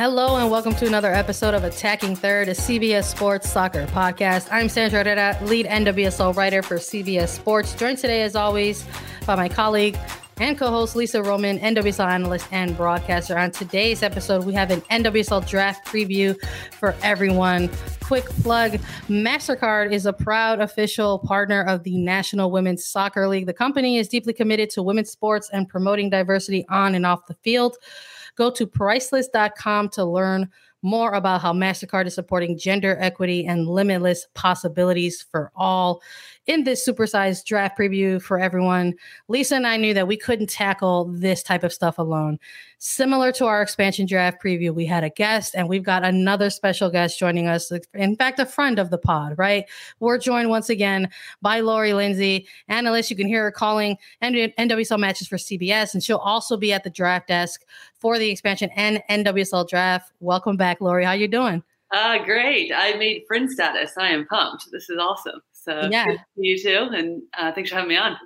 Hello and welcome to another episode of Attacking Third, a CBS Sports Soccer podcast. I'm Sandra Herrera, lead NWSL writer for CBS Sports. Joined today, as always, by my colleague and co-host Lisa Roman, NWSL analyst and broadcaster. On today's episode, we have an NWSL draft preview for everyone. Quick plug: Mastercard is a proud official partner of the National Women's Soccer League. The company is deeply committed to women's sports and promoting diversity on and off the field. Go to priceless.com to learn more about how MasterCard is supporting gender equity and limitless possibilities for all in this supersized draft preview for everyone. Lisa and I knew that we couldn't tackle this type of stuff alone. Similar to our expansion draft preview, we had a guest and we've got another special guest joining us. In fact, a friend of the pod, right? We're joined once again by Lori Lindsey, analyst. You can hear her calling NWSL matches for CBS, and she'll also be at the draft desk for the expansion and NWSL draft. Welcome back, Lori. How you doing? Uh, great. I made friend status. I am pumped. This is awesome. So yeah, you too, and uh, thanks for having me on.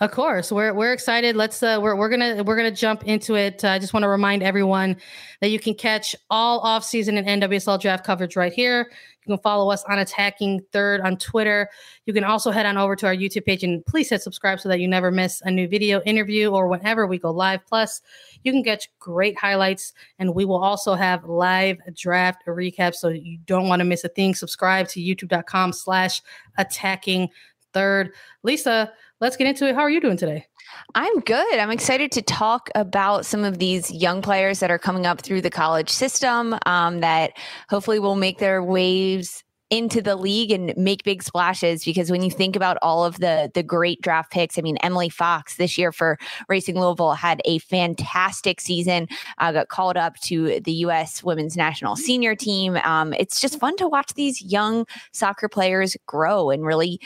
Of course, we're we're excited. Let's uh, we're we're gonna we're gonna jump into it. Uh, I just want to remind everyone that you can catch all off season and NWSL draft coverage right here. You can follow us on Attacking Third on Twitter. You can also head on over to our YouTube page and please hit subscribe so that you never miss a new video, interview, or whenever we go live. Plus, you can get great highlights, and we will also have live draft recaps, so you don't want to miss a thing. Subscribe to YouTube.com/slash Attacking Third. Lisa, let's get into it. How are you doing today? I'm good. I'm excited to talk about some of these young players that are coming up through the college system um, that hopefully will make their waves into the league and make big splashes because when you think about all of the the great draft picks, I mean Emily Fox this year for Racing Louisville had a fantastic season. Uh, got called up to the U.S. Women's National Senior Team. Um, it's just fun to watch these young soccer players grow and really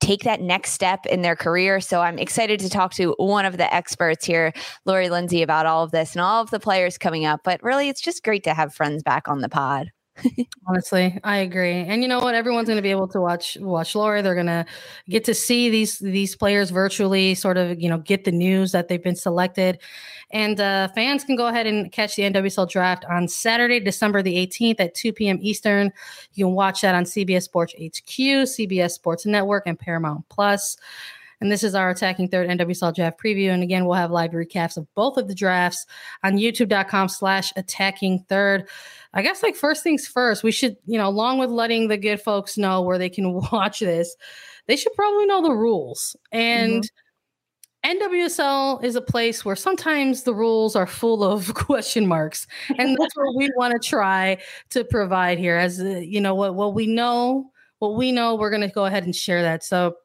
take that next step in their career. So I'm excited to talk to one of the experts here, Lori Lindsey, about all of this and all of the players coming up. But really, it's just great to have friends back on the pod. Honestly, I agree. And you know what? Everyone's going to be able to watch watch Lori. They're going to get to see these these players virtually, sort of you know get the news that they've been selected. And uh, fans can go ahead and catch the NWSL draft on Saturday, December the 18th at 2 p.m. Eastern. You can watch that on CBS Sports HQ, CBS Sports Network, and Paramount Plus. And this is our attacking third NWSL draft preview. And again, we'll have live recaps of both of the drafts on youtube.com slash attacking third. I guess like first things first, we should, you know, along with letting the good folks know where they can watch this, they should probably know the rules. And mm-hmm. NWSL is a place where sometimes the rules are full of question marks. And that's what we want to try to provide here as uh, you know what what we know, what we know, we're going to go ahead and share that. So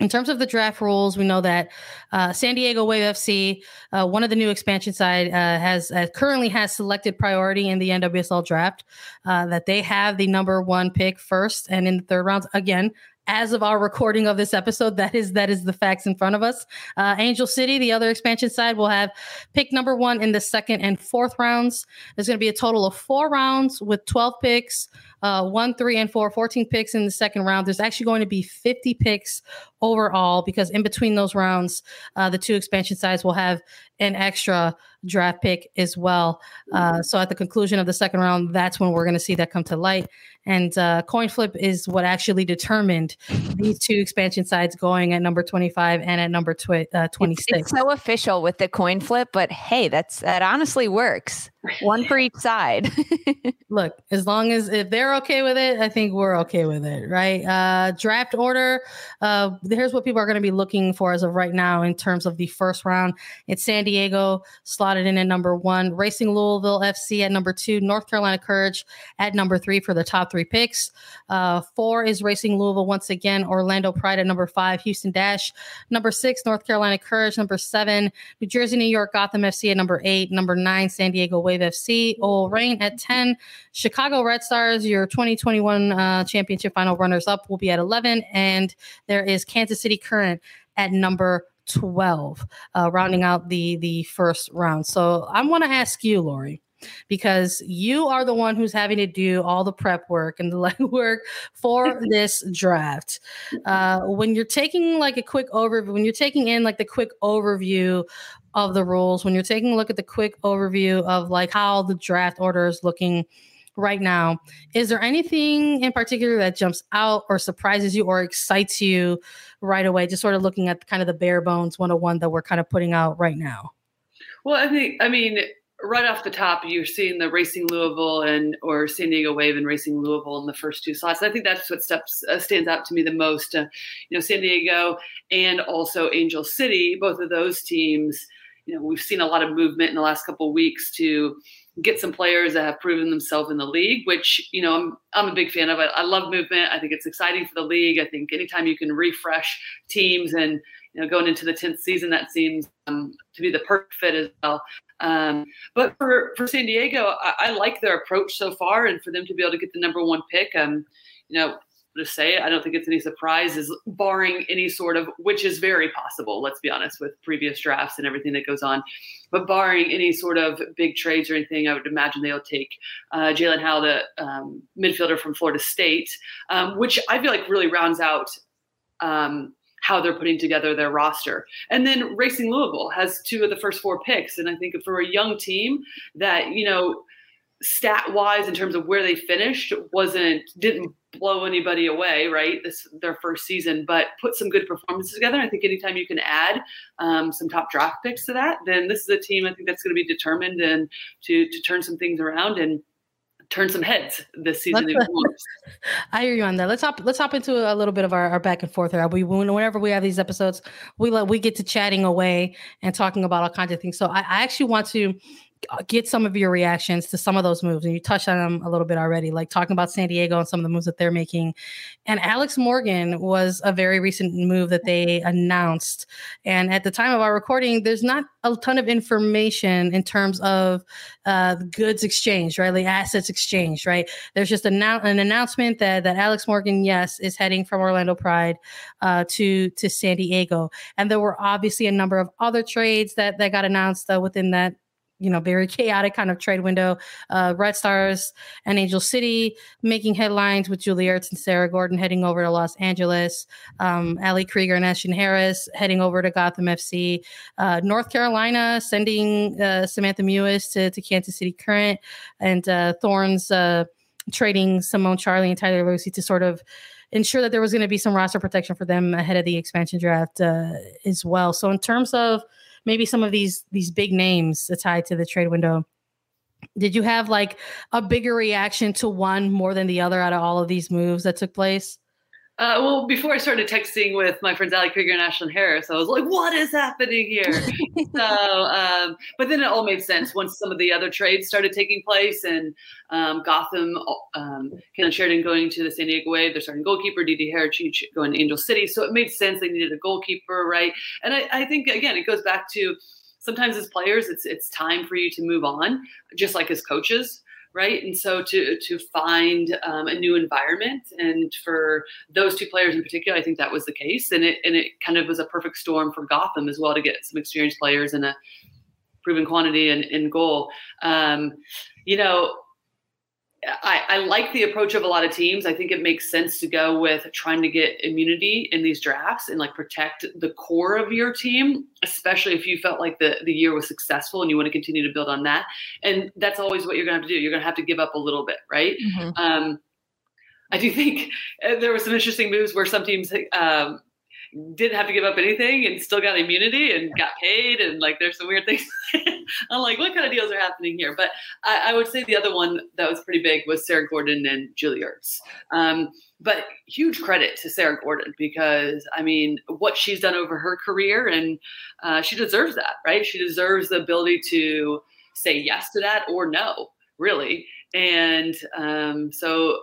in terms of the draft rules, we know that uh, San Diego Wave FC, uh, one of the new expansion side, uh, has uh, currently has selected priority in the NWSL draft. Uh, that they have the number one pick first, and in the third round, again, as of our recording of this episode, that is that is the facts in front of us. Uh, Angel City, the other expansion side, will have pick number one in the second and fourth rounds. There's going to be a total of four rounds with 12 picks uh, one, three, and four, 14 picks in the second round. There's actually going to be 50 picks overall because in between those rounds, uh, the two expansion sides will have an extra draft pick as well. Uh, so at the conclusion of the second round, that's when we're going to see that come to light. And uh, coin flip is what actually determined these two expansion sides going at number 25 and at number twi- uh, 26. It's, it's so official with the coin flip, but hey, that's that honestly works. One for each side. Look, as long as if they're okay with it, I think we're okay with it, right? Uh, draft order. Uh, here's what people are going to be looking for as of right now in terms of the first round. It's San Diego slotted in at number one, Racing Louisville FC at number two, North Carolina Courage at number three for the top three picks. Uh, four is Racing Louisville once again, Orlando Pride at number five, Houston Dash, number six, North Carolina Courage, number seven, New Jersey, New York, Gotham FC at number eight, number nine, San Diego Wave FC, OL Reign at 10, Chicago Red Stars, your 2021 uh, championship final runners up, will be at 11, and there is Kansas City Current at number 12, uh, rounding out the the first round. So I want to ask you, Lori, because you are the one who's having to do all the prep work and the legwork for this draft. Uh, when you're taking like a quick overview, when you're taking in like the quick overview of the rules, when you're taking a look at the quick overview of like how the draft order is looking right now, is there anything in particular that jumps out or surprises you or excites you right away? Just sort of looking at kind of the bare bones 101 that we're kind of putting out right now. Well, I think, I mean, right off the top, you're seeing the Racing Louisville and or San Diego Wave and Racing Louisville in the first two slots. I think that's what steps uh, stands out to me the most. Uh, you know, San Diego and also Angel City, both of those teams. You know, we've seen a lot of movement in the last couple weeks to get some players that have proven themselves in the league, which you know I'm I'm a big fan of. I, I love movement. I think it's exciting for the league. I think anytime you can refresh teams and you know going into the tenth season, that seems um, to be the perfect fit as well. Um, but for, for San Diego, I, I, like their approach so far, and for them to be able to get the number one pick, um, you know, to say it, I don't think it's any surprises, barring any sort of, which is very possible. Let's be honest with previous drafts and everything that goes on, but barring any sort of big trades or anything, I would imagine they'll take uh, Jaelin Howell, the um, midfielder from Florida State, um, which I feel like really rounds out um, how they're putting together their roster. And then Racing Louisville has two of the first four picks. And I think for a young team that, you know, stat wise in terms of where they finished wasn't didn't blow anybody away right this their first season but put some good performances together i think anytime you can add um, some top draft picks to that then this is a team i think that's going to be determined and to to turn some things around and turn some heads this season. I hear you on that. Let's hop. Let's hop into a little bit of our, our back and forth here. We whenever we have these episodes, we let we get to chatting away and talking about all kinds of things. So I, I actually want to get some of your reactions to some of those moves. And you touched on them a little bit already, like talking about San Diego and some of the moves that they're making. And Alex Morgan was a very recent move that they announced. And at the time of our recording, there's not a ton of information in terms of uh, goods exchange, right? Like assets exchange, right? There's just an announcement that that Alex Morgan, yes, is heading from Orlando Pride uh, to to San Diego. And there were obviously a number of other trades that that got announced uh, within that you know, very chaotic kind of trade window. Uh, Red Stars and Angel City making headlines with Julie Ertz and Sarah Gordon heading over to Los Angeles. Um, Ali Krieger and Ashlyn Harris heading over to Gotham FC. Uh, North Carolina sending uh, Samantha Mewis to, to Kansas City Current. And uh, Thorns uh, trading Simone Charley and Tyler Lussi to sort of ensure that there was going to be some roster protection for them ahead of the expansion draft uh, as well. So in terms of maybe some of these these big names uh, tied to the trade window. Did you have like a bigger reaction to one more than the other out of all of these moves that took place uh, well, before I started texting with my friends Ali Krieger and Ashlyn Harris, I was like, "What is happening here?" so, um, but then it all made sense once some of the other trades started taking place, and um, Gotham, um, Sheridan going to the San Diego Wave, they're starting goalkeeper, Didi Haracic going to Angel City, so it made sense they needed a goalkeeper, right? And I, I think again, it goes back to sometimes as players, it's it's time for you to move on, just like as coaches right? And so to to find um, a new environment, and for those two players in particular, I think that was the case, and it and it kind of was a perfect storm for Gotham as well to get some experienced players and a proven quantity and in goal. Um, you know, I, I, like the approach of a lot of teams. I think it makes sense to go with trying to get immunity in these drafts and like protect the core of your team, especially if you felt like the, the year was successful and you want to continue to build on that. And that's always what you're going to have to do. You're going to have to give up a little bit, right? Mm-hmm. Um, I do think uh, there were some interesting moves where some teams um, didn't have to give up anything and still got immunity and got paid and like there's some weird things. I'm like what kind of deals are happening here? But I, I, would say the other one that was pretty big was sarah gordon and julie ertz. Um, but huge credit to sarah gordon because i mean what she's done over her career and uh, she deserves that right? She deserves the ability to say yes to that or no really. And um, so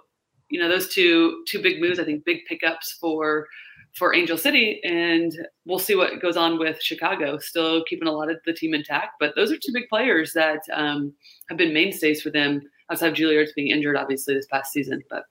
you know those two two big moves i think big pickups for for Angel City, and we'll see what goes on with Chicago. Still keeping a lot of the team intact, but those are two big players that um, have been mainstays for them outside of Ertz being injured, obviously this past season. But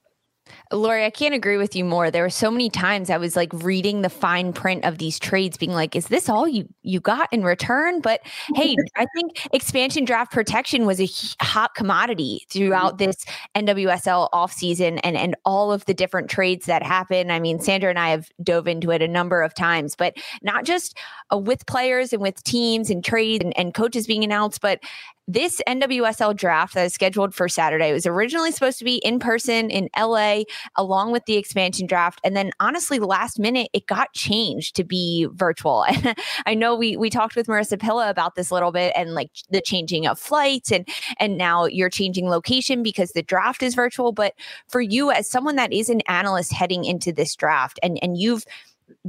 Lori, I can't agree with you more. There were so many times I was like reading the fine print of these trades, being like, "Is this all you you got in return?" But hey, I think expansion draft protection was a hot commodity throughout mm-hmm. this NWSL offseason and and all of the different trades that happen. I mean, Sandra and I have dove into it a number of times, but not just uh, with players and with teams and trades and, and coaches being announced, but this NWSL draft that is scheduled for Saturday was originally supposed to be in person in LA along with the expansion draft. And then honestly, last minute, it got changed to be virtual. And I know we we talked with Marissa Pilla about this a little bit and like the changing of flights and and now you're changing location because the draft is virtual. But for you as someone that is an analyst heading into this draft and and you've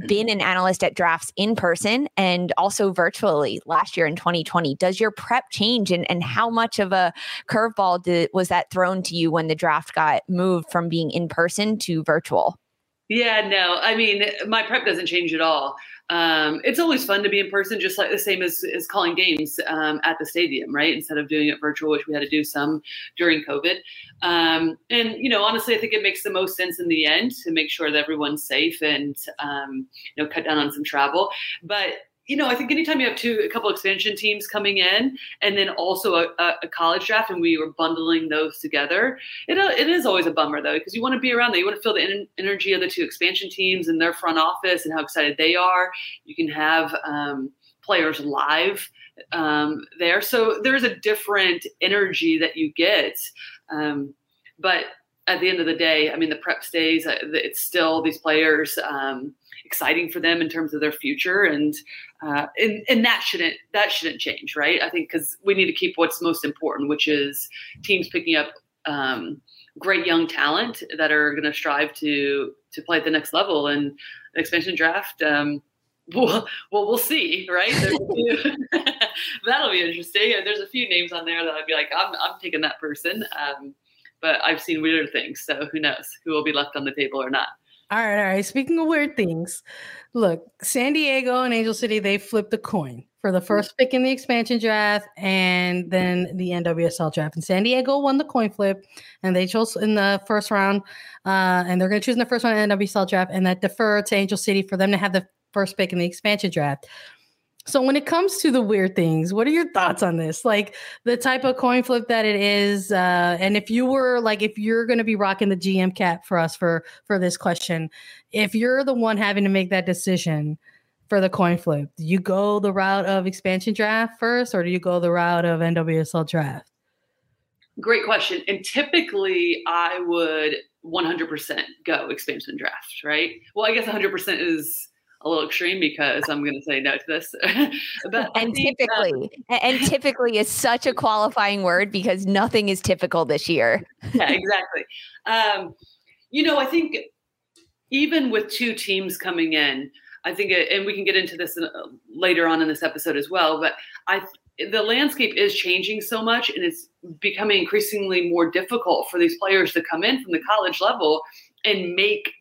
been an analyst at drafts in person and also virtually last year in 2020. Does your prep change and, and how much of a curveball did, was that thrown to you when the draft got moved from being in person to virtual? Yeah, no, I mean, my prep doesn't change at all. Um, it's always fun to be in person, just like the same as, as calling games um, at the stadium, right? Instead of doing it virtual, which we had to do some during COVID. Um, and, you know, honestly, I think it makes the most sense in the end to make sure that everyone's safe and, um, you know, cut down on some travel. But you know, I think anytime you have two, a couple expansion teams coming in, and then also a, a college draft, and we were bundling those together, it, uh, it is always a bummer though, because you want to be around there. You want to feel the energy of the two expansion teams and their front office and how excited they are. You can have um, players live um, there, so there's a different energy that you get. Um, but at the end of the day, I mean, the prep stays. Uh, it's still these players. Um, exciting for them in terms of their future and uh, and and that shouldn't that shouldn't change right i think because we need to keep what's most important which is teams picking up um, great young talent that are going to strive to to play at the next level and the expansion draft um, well, well, we'll see, right? that'll be interesting. There's a few names on there that I'd be like, I'm, I'm taking that person. Um, but I've seen weirder things, so who knows who will be left on the table or not. All right, all right. Speaking of weird things, look, San Diego and Angel City, they flipped the coin for the first pick in the expansion draft and then the NWSL draft. And San Diego won the coin flip and they chose in the first round. Uh, and they're going to choose in the first round in the NWSL draft and that deferred to Angel City for them to have the first pick in the expansion draft. So when it comes to the weird things, what are your thoughts on this? Like the type of coin flip that it is, uh, and if you were like, if you're going to be rocking the GM cap for us for for this question, if you're the one having to make that decision for the coin flip, do you go the route of expansion draft first, or do you go the route of NWSL draft? Great question. And typically, I would 100% go expansion draft, right? Well, I guess 100% is a little extreme because I'm going to say no to this. but and think, typically, um, and typically is such a qualifying word because nothing is typical this year. yeah, exactly. Um, you know, I think even with two teams coming in, I think, it, and we can get into this uh, later on in this episode as well. But I, the landscape is changing so much, and it's becoming increasingly more difficult for these players to come in from the college level and make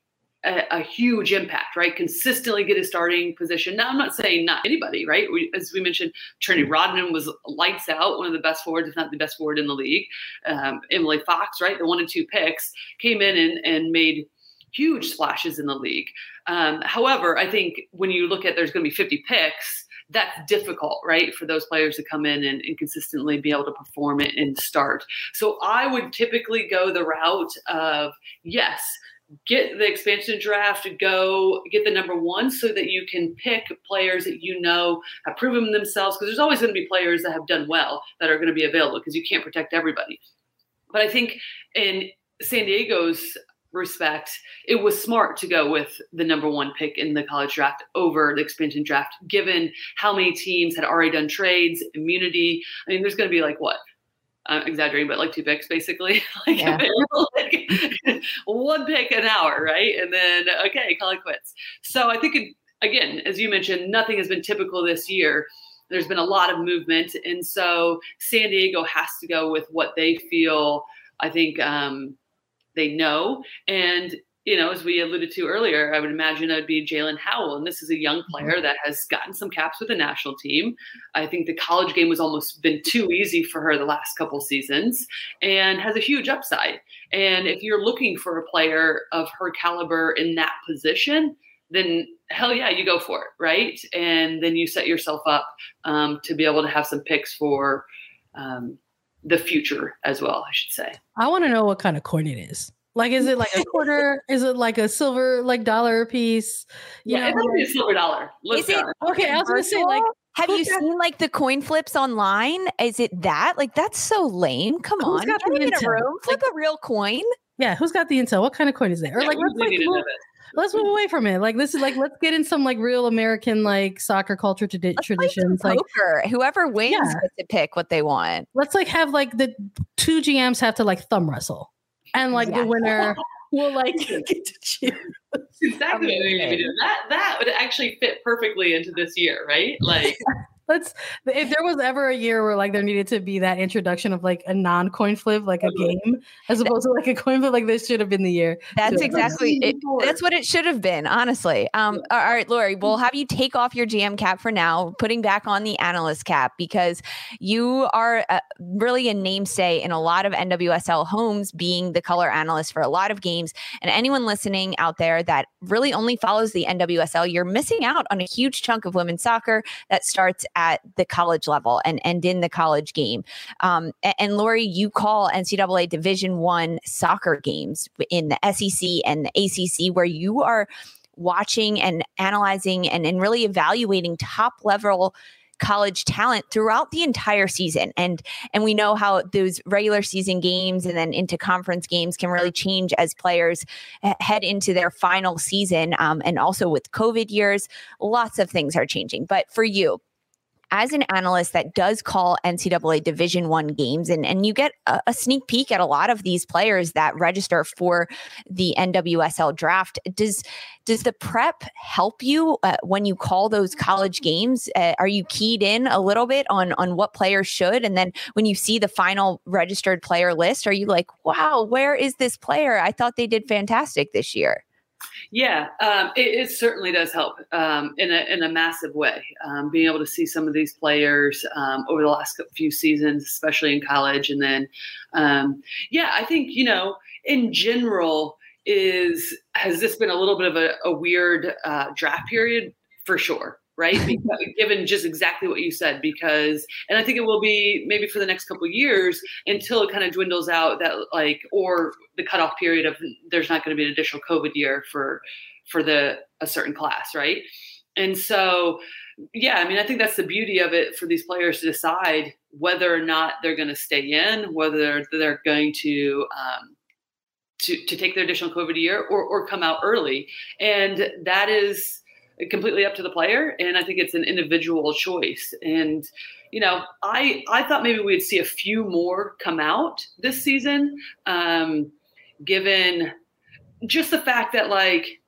a, a, huge impact, right? Consistently get a starting position. Now, I'm not saying not anybody, right? We, as we mentioned, Trinity Rodman was lights out, one of the best forwards, if not the best forward in the league. Um, Emily Fox, right? The one and two picks came in and, and made huge splashes in the league. Um, however, I think when you look at there's going to be 50 picks, that's difficult, right, for those players to come in and, and consistently be able to perform it and start. So I would typically go the route of yes, get the expansion draft, go get the number one so that you can pick players that you know have proven themselves. Because there's always going to be players that have done well that are going to be available because you can't protect everybody. But I think in San Diego's respect, it was smart to go with the number one pick in the college draft over the expansion draft, given how many teams had already done trades, immunity. I mean, there's going to be like what I'm exaggerating, but like two picks basically. like, yeah. like one pick an hour, right? And then okay, call it quits. So I think it, again, as you mentioned, nothing has been typical this year. There's been a lot of movement, and so San Diego has to go with what they feel. I think um, they know, and you know, as we alluded to earlier, I would imagine it would be Jaelin Howell. And this is a young mm-hmm. player that has gotten some caps with the national team. I think the college game was almost been too easy for her the last couple seasons and has a huge upside. And if you're looking for a player of her caliber in that position, then hell yeah, you go for it, right? And then you set yourself up um, to be able to have some picks for um, the future as well, I should say. I want to know what kind of coin it is. Like, is it like a quarter? is it like a silver, like dollar piece? You yeah, know, it's like, a silver dollar. Let's is it okay? I was gonna say like. Have you seen like the coin flips online? Is it that? Like that's so lame. Come who's on, got the intel? room. Flip like, a real coin. Yeah, who's got the intel? What kind of coin is there? Or yeah, like let's like move, let's move away from it. Like this is like let's get in some like real American like soccer culture tradi- traditions. Like poker. whoever wins yeah. gets to pick what they want. Let's like have like the two GMs have to like thumb wrestle and like yeah. the winner will like get to choose. exactly what we need to do. That that would actually fit perfectly into this year, right? Like let's if there was ever a year where like there needed to be that introduction of like a non coin flip like a game as opposed to like a coin flip like this should have been the year. That's so, exactly it, that's what it should have been honestly. Um all right lori we'll have you take off your gm cap for now putting back on the analyst cap because you are uh, really a namesay in a lot of nwsl homes being the color analyst for a lot of games and anyone listening out there that really only follows the nwsl you're missing out on a huge chunk of women's soccer that starts at the college level and and in the college game. Um, and, and Lori, you call NCAA Division One soccer games in the SEC and the ACC where you are watching and analyzing and, and really evaluating top level college talent throughout the entire season and and we know how those regular season games and then into conference games can really change as players head into their final season um, and also with covid years lots of things are changing but for you as an analyst that does call NCAA Division One games, and, and you get a, a, sneak peek at a lot of these players that register for the NWSL draft, does does the prep help you uh, when you call those college games? Uh, are you keyed in a little bit on on what players should, and then when you see the final registered player list, are you like, wow, where is this player? I thought they did fantastic this year. Yeah, um, it, it, certainly does help um, in a in a massive way. Um, being able to see some of these players um, over the last few seasons, especially in college, and then um, yeah, I think you know in general is has this been a little bit of a, a weird uh, draft period for sure right? Because, given just exactly what you said, because, and I think it will be maybe for the next couple years until it kind of dwindles out that like, or the cutoff period of there's not going to be an additional COVID year for for the a certain class, right? And so, yeah, I mean, I think that's the beauty of it for these players to decide whether or not they're going to stay in, whether they're going to. Um, to, to take their additional COVID year or, or come out early. And that is, completely up to the player and i think it's an individual choice. And you know i i thought maybe we'd see a few more come out this season um given just the fact that like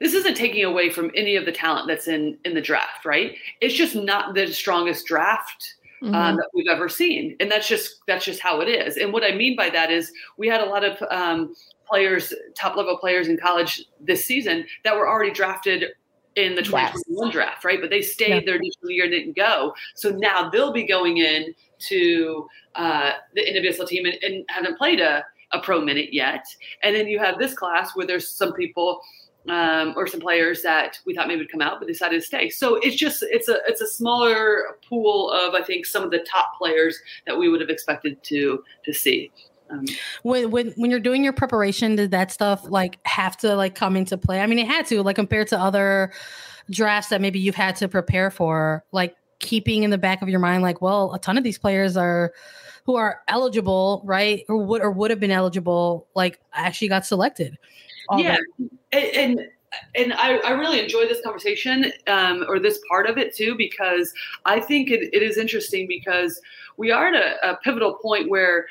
this isn't taking away from any of the talent that's in in the draft right? It's just not the strongest draft um, mm-hmm. um, that we've ever seen. And that's just that's just how it is. And what i mean by that is we had a lot of um, players, top level players in college this season that were already drafted in the 2021 yes. draft, right? But they stayed yeah. their initial year and didn't go. So now they'll be going in to uh, the NWSL team and, and haven't played a, a pro minute yet. And then you have this class where there's some people um, or some players that we thought maybe would come out, but decided to stay. So it's just it's a it's a smaller pool of I think some of the top players that we would have expected to to see. Um, when when when you're doing your preparation, did that stuff like have to like come into play? I mean, it had to like compared to other drafts that maybe you've had to prepare for, like keeping in the back of your mind, like, well, a ton of these players are who are eligible, right, or would or would have been eligible, like actually got selected. Yeah, and, and and I, I, really enjoy this conversation um, or this part of it too because I think it, it is interesting because we are at a, a pivotal point where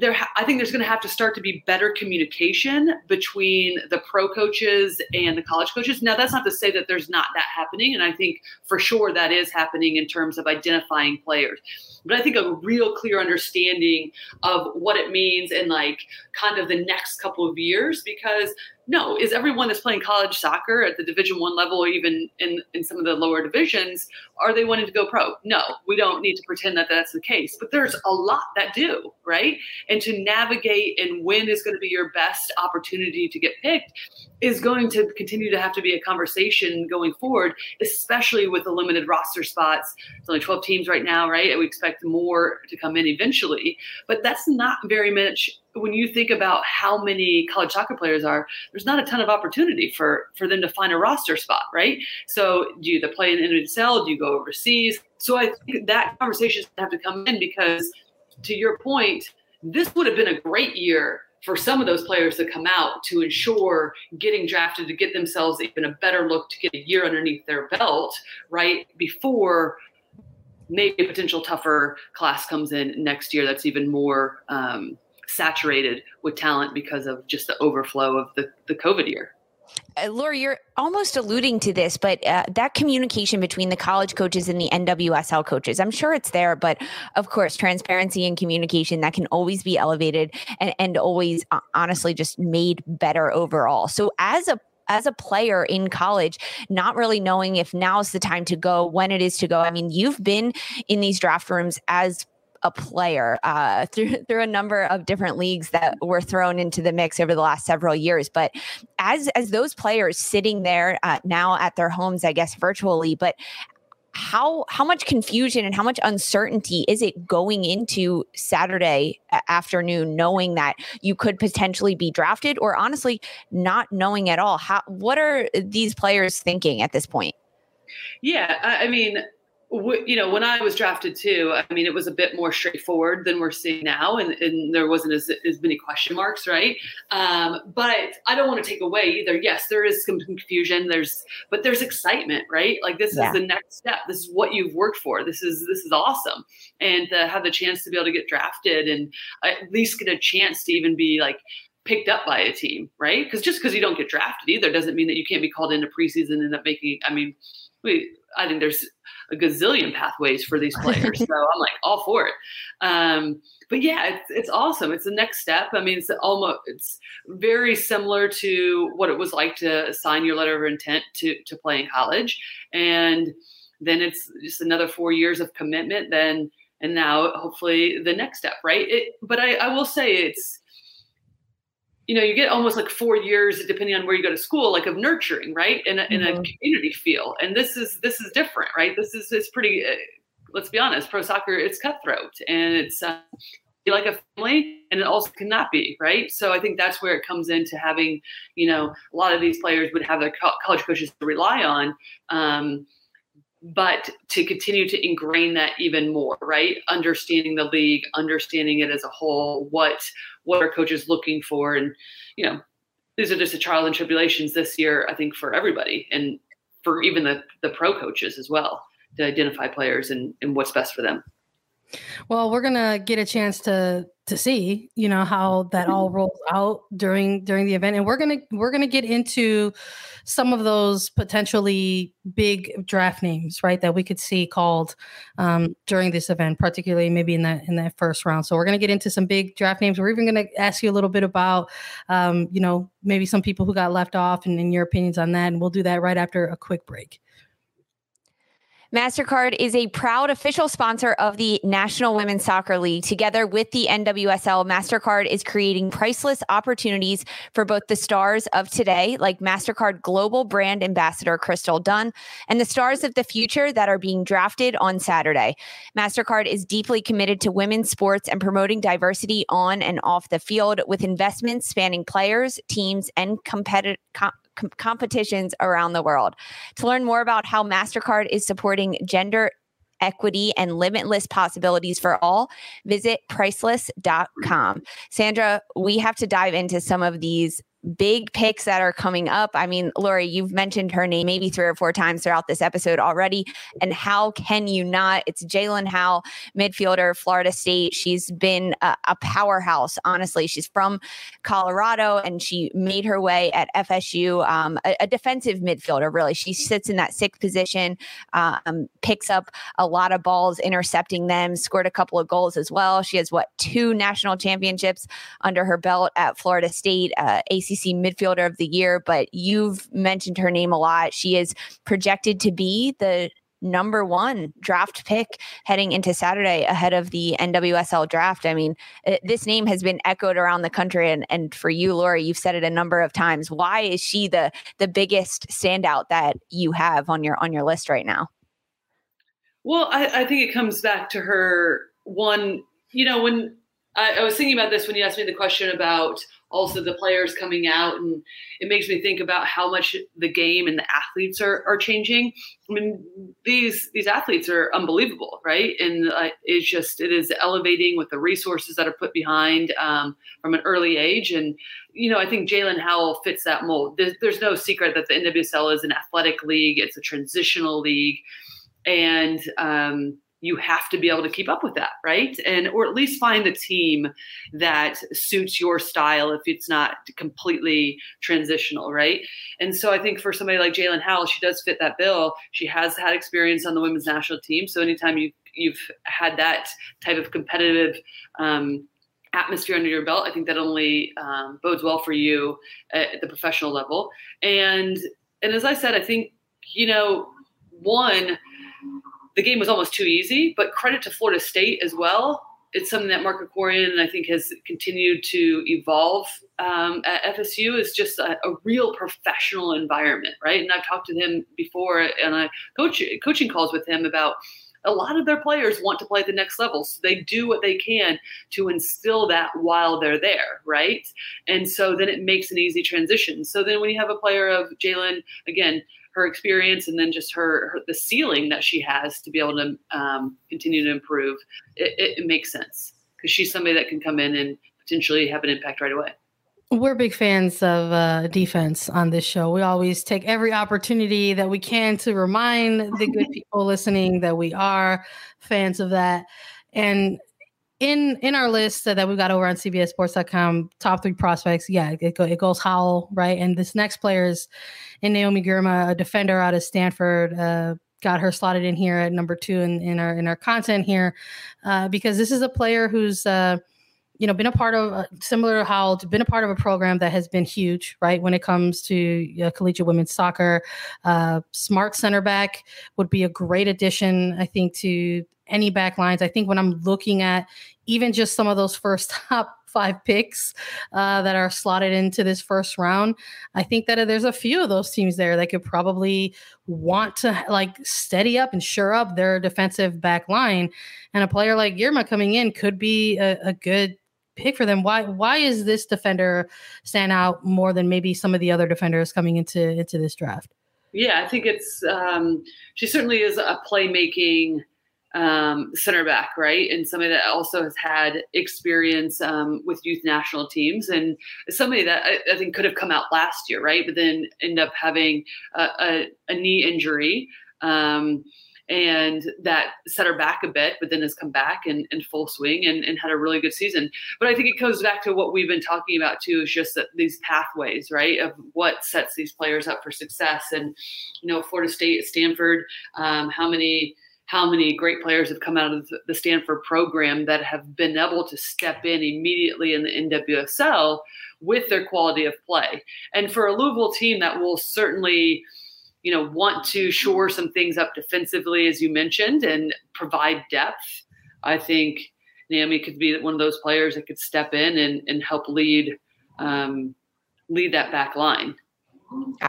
there I think there's going to have to start to be better communication between the pro coaches and the college coaches. Now that's not to say that there's not that happening and I think for sure that is happening in terms of identifying players. But I think a real clear understanding of what it means in like kind of the next couple of years because no is everyone that's playing college soccer at the division one level or even in, in some of the lower divisions are they wanting to go pro no we don't need to pretend that that's the case but there's a lot that do right and to navigate and when is going to be your best opportunity to get picked is going to continue to have to be a conversation going forward, especially with the limited roster spots. It's only 12 teams right now, right? And we expect more to come in eventually. But that's not very much when you think about how many college soccer players are, there's not a ton of opportunity for for them to find a roster spot, right? So do you play in NWSL, do you go overseas? So I think that conversation have to come in because to your point, this would have been a great year for some of those players to come out to ensure getting drafted to get themselves even a better look to get a year underneath their belt, right? Before maybe a potential tougher class comes in next year that's even more um, saturated with talent because of just the overflow of the, the COVID year. Uh, Laura, you're almost alluding to this, but uh, that communication between the college coaches and the NWSL coaches, I'm sure it's there, but of course, transparency and communication that can always be elevated and, and always uh, honestly just made better overall. So, as a as a player in college, not really knowing if now's the time to go, when it is to go. I mean, you've been in these draft rooms as a player uh, through through a number of different leagues that were thrown into the mix over the last several years. But as as those players sitting there uh, now at their homes, I guess virtually, but how how much confusion and how much uncertainty is it going into Saturday afternoon knowing that you could potentially be drafted or honestly not knowing at all? How what are these players thinking at this point? Yeah I mean you know, when I was drafted too, I mean, it was a bit more straightforward than we're seeing now, and, and there wasn't as, as many question marks, right? Um, but I don't want to take away either. Yes, there is some confusion. There's, but there's excitement, right? Like this yeah. is the next step. This is what you've worked for. This is this is awesome, and to have the chance to be able to get drafted and at least get a chance to even be like picked up by a team, right? Because just because you don't get drafted either doesn't mean that you can't be called into preseason and end up making. I mean, I think there's a gazillion pathways for these players. so I'm like all for it. Um, but yeah, it's it's awesome. It's the next step. I mean, it's almost it's very similar to what it was like to sign your letter of intent to to play in college, and then it's just another four years of commitment. Then and now hopefully the next step, right? It, but I, I will say it's you know, you get almost like four years, depending on where you go to school, like of nurturing, right, in a, in mm-hmm. a community feel. And this is this is different, right? This is it's pretty. Uh, let's be honest, pro soccer it's cutthroat and it's uh, like a family, and it also cannot be, right? So I think that's where it comes into having, you know, a lot of these players would have their co- college coaches to rely on. Um, but to continue to ingrain that even more right? Understanding the league understanding it as a whole what what are coaches looking for. And you know these are just the trial and tribulations this year i think for everybody and for even the the pro coaches as well to identify players and, and what's best for them. Well, we're gonna get a chance to to see, you know, how that all rolls out during during the event, and we're gonna we're gonna get into some of those potentially big draft names, right, that we could see called um, during this event, particularly maybe in that in that first round. So we're gonna get into some big draft names. We're even gonna ask you a little bit about, um, you know, maybe some people who got left off, and, and your opinions on that, and we'll do that right after a quick break. MasterCard is a proud official sponsor of the National Women's Soccer League. Together with the NWSL, MasterCard is creating priceless opportunities for both the stars of today, like MasterCard Global Brand Ambassador Crystal Dunn, and the stars of the future that are being drafted on Saturday. MasterCard is deeply committed to women's sports and promoting diversity on and off the field with investments spanning players, teams, and competitive. Com- com- competitions around the world. To learn more about how MasterCard is supporting gender equity and limitless possibilities for all, visit priceless.com. Sandra, we have to dive into some of these big picks that are coming up. I mean, Lori, you've mentioned her name maybe three or four times throughout this episode already. And how can you not? It's Jaelin Howell, midfielder, Florida State. She's been a, a, powerhouse, honestly. She's from Colorado and she made her way at FSU, um, a, a, defensive midfielder, really. She sits in that sixth position, um, picks up a lot of balls, intercepting them, scored a couple of goals as well. She has, what, two national championships under her belt at Florida State, uh, ACC midfielder of the year, but you've mentioned her name a lot. She is projected to be the number one draft pick heading into Saturday ahead of the NWSL draft. I mean, uh, this name has been echoed around the country, and and for you, Lori, you've said it a number of times. Why is she the the biggest standout that you have on your on your list right now? Well, I, I think it comes back to her one. You know, when I, I was thinking about this when you asked me the question about also the players coming out and it makes me think about how much the game and the athletes are, are changing. I mean these these athletes are unbelievable right? And uh, it's just it is elevating with the resources that are put behind um, from an early age. And you know i think jaelin howell fits that mold. There's, there's no secret that the nwsl is an athletic league. It's a transitional league. And um, you have to be able to keep up with that, right? And or at least find a team that suits your style if it's not completely transitional, right? And so I think for somebody like Jaelin Howell, she does fit that bill. She has had experience on the women's national team, so anytime you you've had that type of competitive um, atmosphere under your belt, I think that only um, bodes well for you at the professional level. And and as I said, I think you know one the game was almost too easy, but credit to Florida State as well. It's something that Mark Krikorian, I think, has continued to evolve um, at FSU. Is just a, a, real professional environment, right? And I've talked to him before, and I coach coaching calls with him about a lot of their players want to play at the next level. So they do what they can to instill that while they're there, right? And so then it makes an easy transition. So then when you have a player of Jaelin, again, her experience and then just her, her, the ceiling that she has to be able to um, continue to improve, it, it, it makes sense because she's somebody that can come in and potentially have an impact right away. We're big fans of uh, defense on this show. We always take every opportunity that we can to remind the good people listening that we are fans of that. And in in our list that we've got over on CBSSports.com, top three prospects. Yeah, it, go, it goes Howell, right? And this next player is in Naomi Girma, a defender out of Stanford. Uh, got her slotted in here at number two in, in our in our content here, uh, because this is a player who's uh, you know been a part of uh, similar to Howell, been a part of a program that has been huge, right? When it comes to uh, collegiate women's soccer, uh, smart center back would be a great addition, I think, to any back lines. I think when I'm looking at even just some of those first top five picks uh, that are slotted into this first round, I think that there's a few of those teams there that could probably want to like steady up and sure up their defensive back line. And a player like Girma coming in could be a, a good pick for them. Why why is this defender stand out more than maybe some of the other defenders coming into into this draft? Yeah, I think it's um, she certainly is a playmaking um, center back, right? And somebody that also has had experience um, with youth national teams, and somebody that I, I, think could have come out last year, right? But then end up having a, a, a knee injury. Um, and that set her back a bit, but then has come back in, in full swing and, and had a really good season. But I think it goes back to what we've been talking about too, is just that these pathways, right, of what sets these players up for success. And, you know, Florida State, Stanford, um, how many – how many great players have come out of the Stanford program that have been able to step in immediately in the NWSL with their quality of play. And for a Louisville team that will certainly, you know, want to shore some things up defensively, as you mentioned, and provide depth, I think Naomi could be one of those players that could step in and, and help lead um, lead that back line.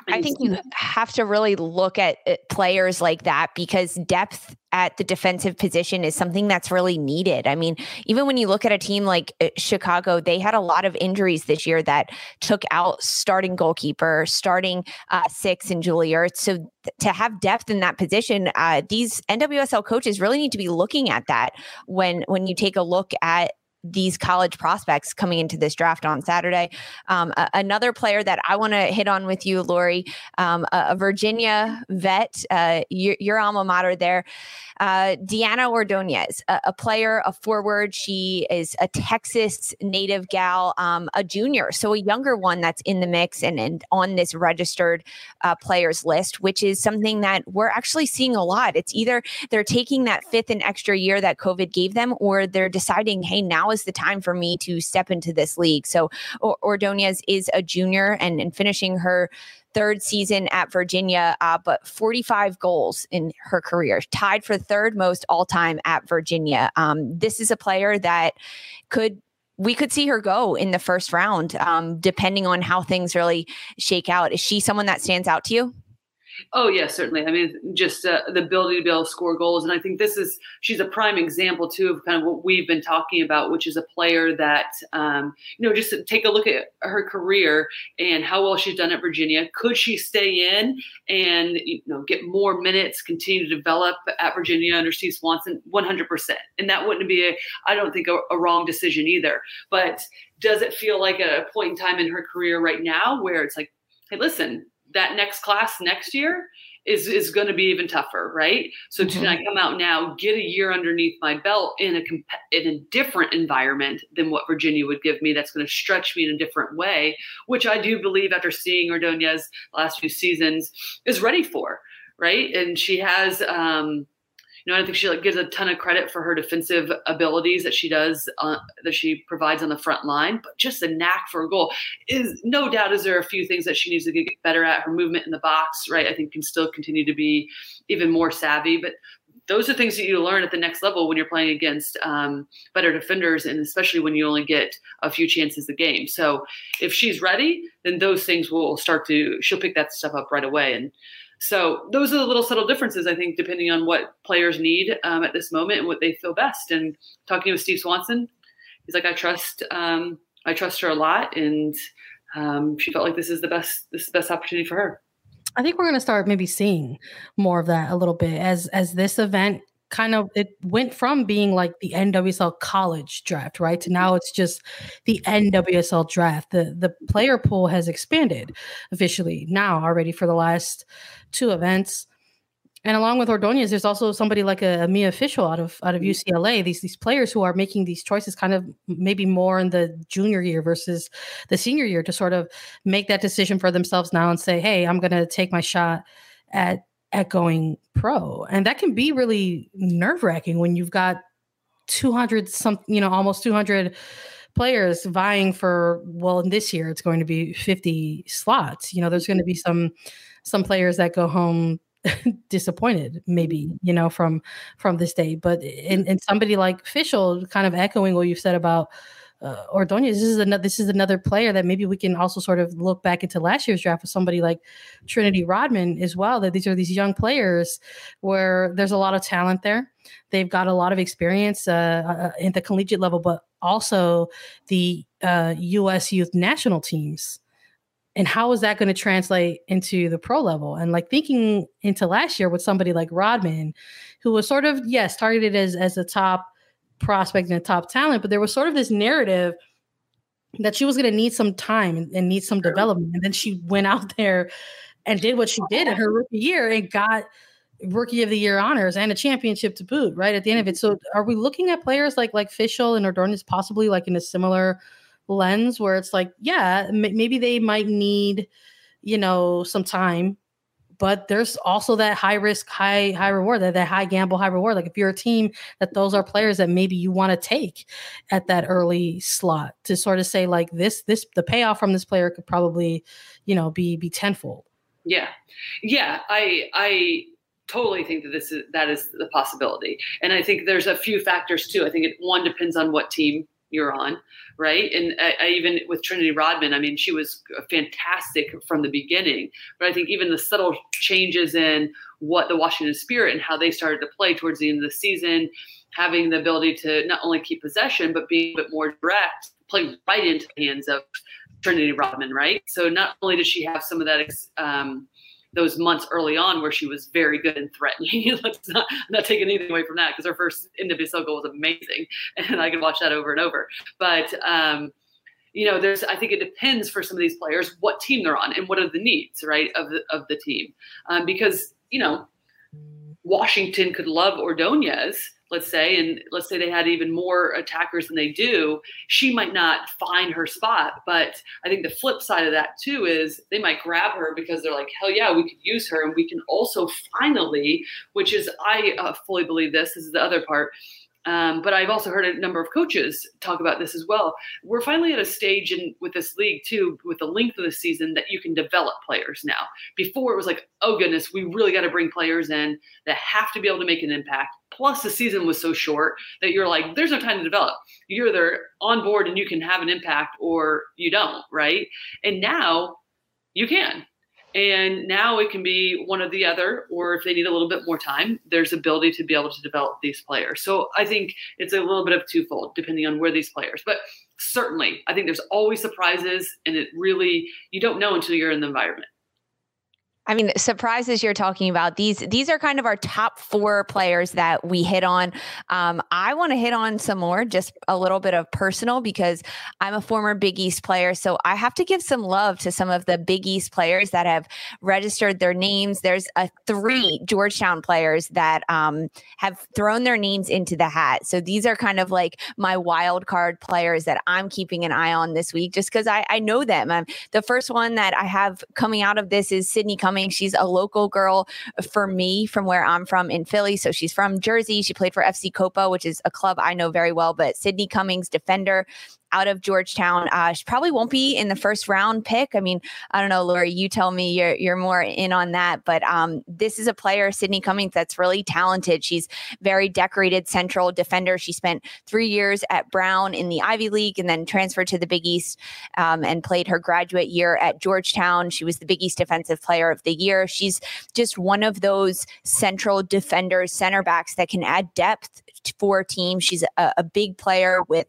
I think you have to really look at players like that because depth at the defensive position is something that's really needed. I mean, even when you look at a team like uh, Chicago, they had a lot of injuries this year that took out starting goalkeeper, starting uh, six and Julie Ertz. So th- to have depth in that position, uh, these NWSL coaches really need to be looking at that when when you take a look at these college prospects coming into this draft on Saturday. Um, a- another player that I want to hit on with you, Lori, um, a-, a, Virginia vet, uh, your, your, alma mater there, uh, Diana Ordonez, a-, a, player, a forward. She is a Texas native gal, um, a junior, so a younger one that's in the mix and, and on this registered uh, players list, which is something that we're actually seeing a lot. It's either they're taking that fifth and extra year that COVID gave them, or they're deciding, hey, now is the time for me to step into this league. So Ordonez is a junior and, and finishing her third season at Virginia, uh, but 45 goals in her career, tied for third most all time at Virginia. Um, this is a player that could we could see her go in the first round, um, depending on how things really shake out. Is she someone that stands out to you? Oh yes, certainly. I mean, just uh, the ability to be able to score goals, and I think this is she's a prime example too of kind of what we've been talking about, which is a player that um, you know just take a look at her career and how well she's done at Virginia. Could she stay in and you know get more minutes, continue to develop at Virginia under Steve Swanson? One hundred percent, and that wouldn't be a I don't think a, a wrong decision either. But does it feel like a point in time in her career right now where it's like, hey, listen, that next class next year is is going to be even tougher, right? So mm-hmm. I come out now, get a year underneath my belt in a comp- in a different environment than what Virginia would give me. That's going to stretch me in a different way, which I do believe after seeing Ordonez last few seasons is ready for, right? And she has. Um, know, I think she like gives a ton of credit for her defensive abilities that she does uh, that she provides on the front line, but just a knack for a goal is no doubt. Is there a few things that she needs to get better at? Her movement in the box, right? I think can still continue to be even more savvy, but those are things that you learn at the next level when you're playing against um, better defenders and especially when you only get a few chances a game so if she's ready then those things will start to she'll pick that stuff up right away and so those are the little subtle differences, I think, depending on what players need um, at this moment and what they feel best. And talking with Steve Swanson, he's like, I trust, um, I trust her a lot, and um, she felt like this is the best, this is the best opportunity for her. I think we're going to start maybe seeing more of that a little bit as as this event kind of it went from being like the NWSL college draft, right? To mm-hmm. now it's just the NWSL draft. The the player pool has expanded officially now already for the last two events. And along with Ordonez, there's also somebody like a, a Mia Fishel out of out of mm-hmm. UCLA. These these players who are making these choices kind of maybe more in the junior year versus the senior year to sort of make that decision for themselves now and say, "Hey, I'm going to take my shot at at going pro. And that can be really nerve wracking when you've got 200 some, you know, almost 200 players vying for, well, in this year, it's going to be 50 slots. You know, there's going to be some, some players that go home disappointed maybe you know from from this day but in, in somebody like Fishel kind of echoing what you've said about uh, Ordonez, this is another this is another player that maybe we can also sort of look back into last year's draft with somebody like Trinity Rodman as well. That these are these young players where there's a lot of talent there. They've got a lot of experience uh, uh, in the collegiate level, but also the uh, U.S. youth national teams. And how is that going to translate into the pro level? And like thinking into last year with somebody like Rodman, who was sort of yes targeted as as a top prospect and a top talent, but there was sort of this narrative that she was going to need some time and, and need some development. And then she went out there and did what she did in her rookie year and got rookie of the year honors and a championship to boot right at the end of it. So are we looking at players like like Fishel and Ordonez possibly like in a similar lens where it's like, yeah, m- maybe they might need, you know, some time but there's also that high risk, high high reward, that, that high gamble, high reward. Like if you're a team that those are players that maybe you want to take at that early slot to sort of say like this, this the payoff from this player could probably, you know, be be tenfold. Yeah, yeah, I I totally think that this is that is the possibility, and I think there's a few factors too. I think it one depends on what team you're on, right? And I, I, even with Trinity Rodman, I mean, she was fantastic from the beginning. But I think even the subtle changes in what the Washington Spirit and how they started to play towards the end of the season, having the ability to not only keep possession but be a bit more direct, play right into the hands of Trinity Rodman, right? So not only does she have some of that. Um, those months early on where she was very good and threatening. Let's not not taking anything away from that because her first NWSL goal was amazing, and I could watch that over and over. But um, you know, there's I think it depends for some of these players what team they're on and what are the needs, right, of the of the team, um, because you know, Washington could love Ordonez let's say, and let's say they had even more attackers than they do, she might not find her spot. But I think the flip side of that too is they might grab her because they're like, hell yeah, we could use her. And we can also finally, which is, I uh, fully believe this, this is the other part, um, but I've also heard a number of coaches talk about this as well. We're finally at a stage in with this league too, with the length of the season, that you can develop players now. Before it was like, oh goodness, we really got to bring players in that have to be able to make an impact. Plus, the season was so short that you're like, there's no time to develop. You're either on board and you can have an impact, or you don't, right? And now you can. And now it can be one or the other, or if they need a little bit more time, there's ability to be able to develop these players. So I think it's a little bit of twofold depending on where these players. But certainly, I think there's always surprises, and it really you don't know until you're in the environment. I mean, surprises you're talking about these these are kind of our top four players that we hit on. Um, I want to hit on some more, just a little bit of personal because I'm a former Big East player, so I have to give some love to some of the Big East players that have registered their names. There's a three Georgetown players that um, have thrown their names into the hat. So these are kind of like my wild card players that I'm keeping an eye on this week, just because I, I know them. Um, the first one that I have coming out of this is Sydney Cummings She's a local girl for me from where I'm from in Philly. So she's from Jersey. She played for FC Copa, which is a club I know very well. But Sydney Cummings, defender, out of Georgetown. Uh, she probably won't be in the first round pick. I mean, I don't know, Lori, you tell me you're you're more in on that, but um, this is a player, Sydney Cummings, that's really talented. She's very decorated central defender. She spent three years at Brown in the Ivy League and then transferred to the Big East um, and played her graduate year at Georgetown. She was the Big East Defensive Player of the Year. She's just one of those central defenders, center backs that can add depth for a team. She's a, a big player with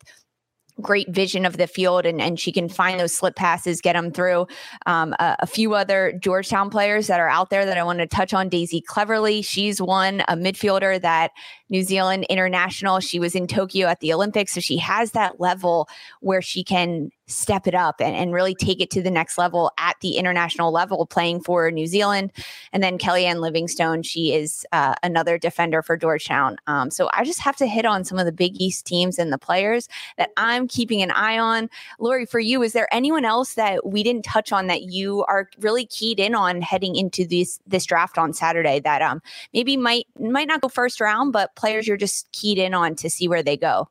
great vision of the field and, and she can find those slip passes, get them through. Um, a, a, few other Georgetown players that are out there that I want to touch on. Daisy Cleverley, she's one, a midfielder that New Zealand international. She was in Tokyo at the Olympics. So she has that level where she can step it up and, and really take it to the next level at the international level, playing for New Zealand. And then Kellyanne Livingstone, she is uh, another defender for Georgetown. Um, so I just have to hit on some of the Big East teams and the players that I'm keeping an eye on. Lori, for you, is there anyone else that we didn't touch on that you are really keyed in on heading into this this draft on Saturday that um maybe might might not go first round, but players you're just keyed in on to see where they go?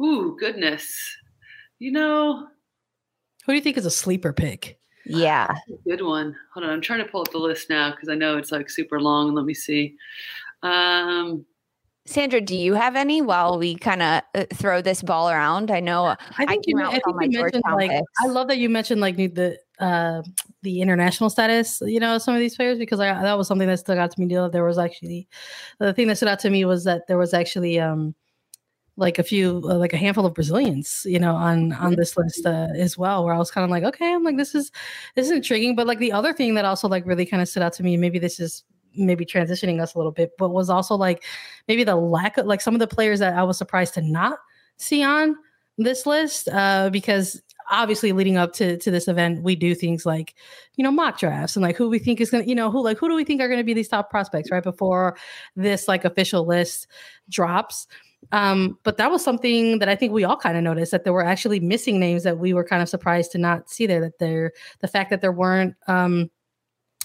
Ooh, goodness. You know, who do you think is a sleeper pick? Yeah. good one. Hold on. I'm trying to pull up the list now because I know it's like super long. Let me see. Um, Sandra, do you have any while we kind of uh, throw this ball around? I know I think I you, I think you mentioned like picks. I love that you mentioned like the uh, the international status, you know, some of these players because I, that was something that stuck out to me. There was actually the thing that stood out to me was that there was actually um, like a few uh, like a handful of Brazilians, you know, on on this list uh, as well. Where I was kind of like, okay, I'm like this is this is intriguing. But like the other thing that also like really kind of stood out to me, maybe this is maybe transitioning us a little bit, but was also like maybe the lack of like some of the players that I was surprised to not see on this list uh, because obviously leading up to to this event we do things like you know mock drafts and like who we think is to you know who like who do we think are to be these top prospects right before this like official list drops um, but that was something that I think we all kind of noticed that there were actually missing names that we were kind of surprised to not see there. That there, the fact that there weren't, um,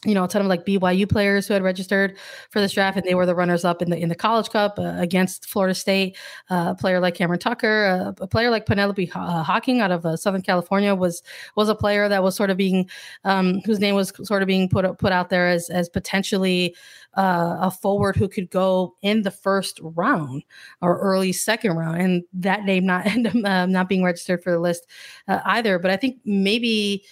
you know, a ton of like BYU players who had registered for this draft, and they were the runners up in the in the College Cup uh, against Florida State. Uh, a player like Cameron Tucker, uh, a player like Penelope uh, Hocking out of uh, Southern California was was a player that was sort of being, um, whose name was sort of being put put out there as as potentially uh, a forward who could go in the first round or early second round, and that name not end up uh, not being registered for the list uh, either. But I think maybe,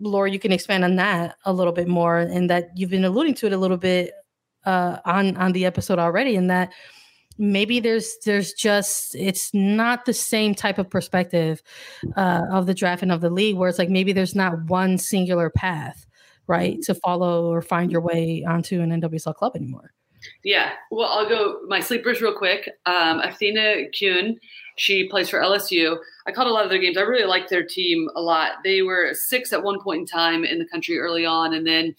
Laura, you can expand on that a little bit more, and that you've been alluding to it a little bit uh, on on the episode already, and that maybe there's there's just it's not the same type of perspective uh, of the draft and of the league where it's like maybe there's not one singular path right, to follow or find your way onto an NWSL club anymore. Yeah, well, I'll go my sleepers real quick. Um, Athena Kuhn, she plays for LSU. I caught a lot of their games. I really liked their team a lot. They were six at one point in time in the country early on, and then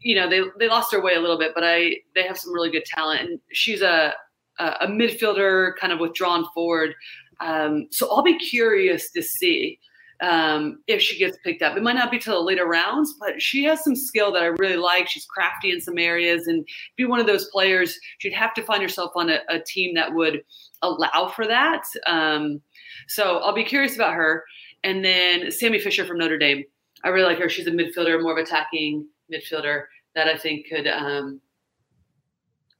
you know they they lost their way a little bit. But I they have some really good talent, and she's a a, a midfielder, kind of withdrawn forward. Um, so I'll be curious to see um, if she gets picked up. It might not be till the later rounds, but she has some skill that I really like. She's crafty in some areas and be one of those players. She'd have to find herself on a, a team that would allow for that. Um, so I'll be curious about her. And then Sammi Fisher from Notre Dame. I really like her. She's a midfielder, more of attacking midfielder that I think could. Um,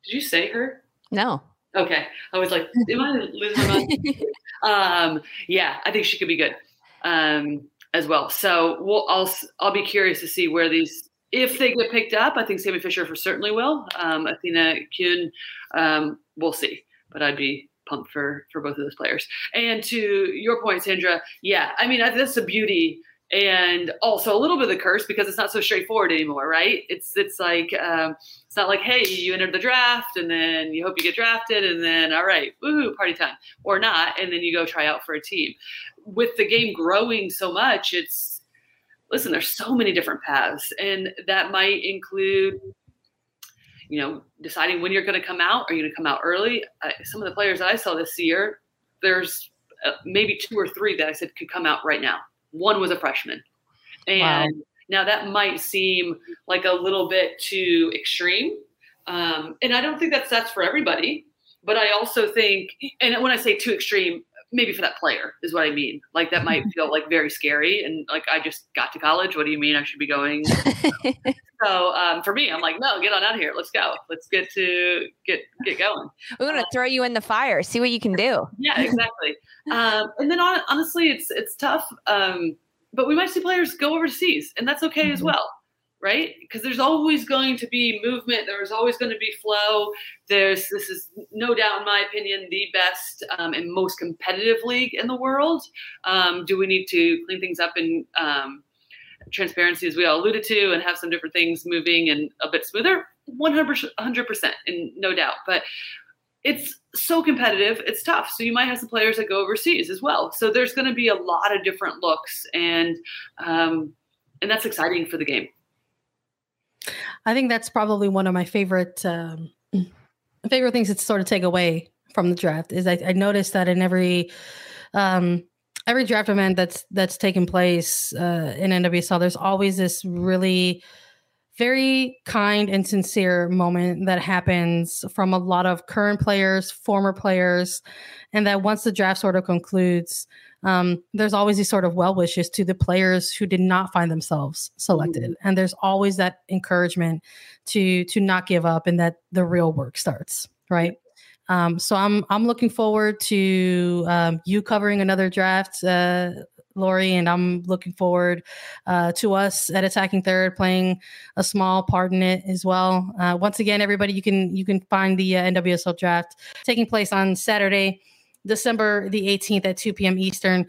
did you say her? No. Okay. I was like, am I losing my mind? um, yeah, I think she could be good um, as well. So we'll, I'll I'll be curious to see where these if they get picked up. I think Sammi Fisher for certainly will. Um, Athena Kuhn, um, we'll see. But I'd be pumped for for both of those players. And to your point, Sandra, yeah, I mean that's the beauty and also a little bit of the curse because it's not so straightforward anymore, right? It's it's like um, it's not like hey, you entered the draft and then you hope you get drafted and then all right, woohoo, party time, or not, and then you go try out for a team. With the game growing so much, it's listen, there's so many different paths, and that might include you know deciding when you're going to come out. Are you going to come out early? Uh, some of the players that i saw this year there's uh, maybe two or three that i said could come out right now one was a freshman and wow. now that might seem like a little bit too extreme um, and i don't think that's that's for everybody but i also think and when i say too extreme maybe for that player is what I mean. Like that might feel like very scary. And like I just got to college. What do you mean I should be going? so um, for me, I'm like, no, get on out of here. Let's go. Let's get to get get going. We're gonna uh, throw you in the fire. See what you can do. Yeah, exactly. um, and then on, honestly, it's it's tough. Um, but we might see players go overseas, and that's okay mm-hmm. as well right? Because there's always going to be movement. There's always going to be flow. There's this is no doubt, in my opinion, the best um, and most competitive league in the world. Um, do we need to clean things up and um, transparency, as we all alluded to, and have some different things moving and a bit smoother? 100 percent, and no doubt. But it's so competitive. It's tough. So you might have some players that go overseas as well. So there's going to be a lot of different looks, and um, and that's exciting for the game. I think that's probably one of my favorite um, favorite things to sort of take away from the draft is I, I noticed that in every um, every draft event that's that's taken place uh, in NWSL, there's always this really very kind and sincere moment that happens from a lot of current players, former players, and that once the draft sort of concludes, um, there's always these sort of well wishes to the players who did not find themselves selected, mm-hmm. and there's always that encouragement to to not give up and that the real work starts. Right. Um, so I'm I'm looking forward to um, you covering another draft, uh, Lori, and I'm looking forward uh, to us at Attacking Third playing a small part in it as well. Uh, once again, everybody, you can you can find the uh, NWSL draft taking place on Saturday, December the 18th at 2 p.m. Eastern.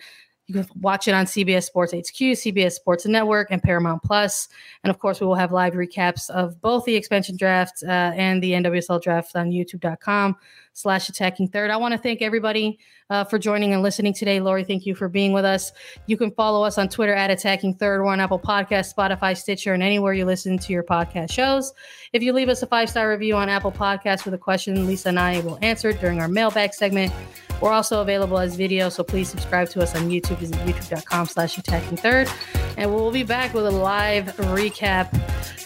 You can watch it on CBS Sports HQ, CBS Sports Network, and Paramount Plus. And of course, we will have live recaps of both the expansion draft uh, and the NWSL draft on youtube.com slash attacking third. I want to thank everybody uh, for joining and listening today. Lori, thank you for being with us. You can follow us on Twitter at attacking third or on Apple Podcast, Spotify, Stitcher, and anywhere you listen to your podcast shows. If you leave us a five star review on Apple Podcasts with a question, Lisa and I will answer it during our mailbag segment. We're also available as video, so please subscribe to us on YouTube. Visit youtube.com slash attacking third. And we'll be back with a live recap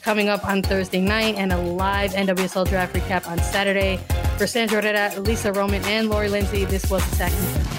coming up on Thursday night and a live NWSL draft recap on Saturday. For Sandra Herrera, Lisa Roman, and Lori Lindsey, this was Attacking Third.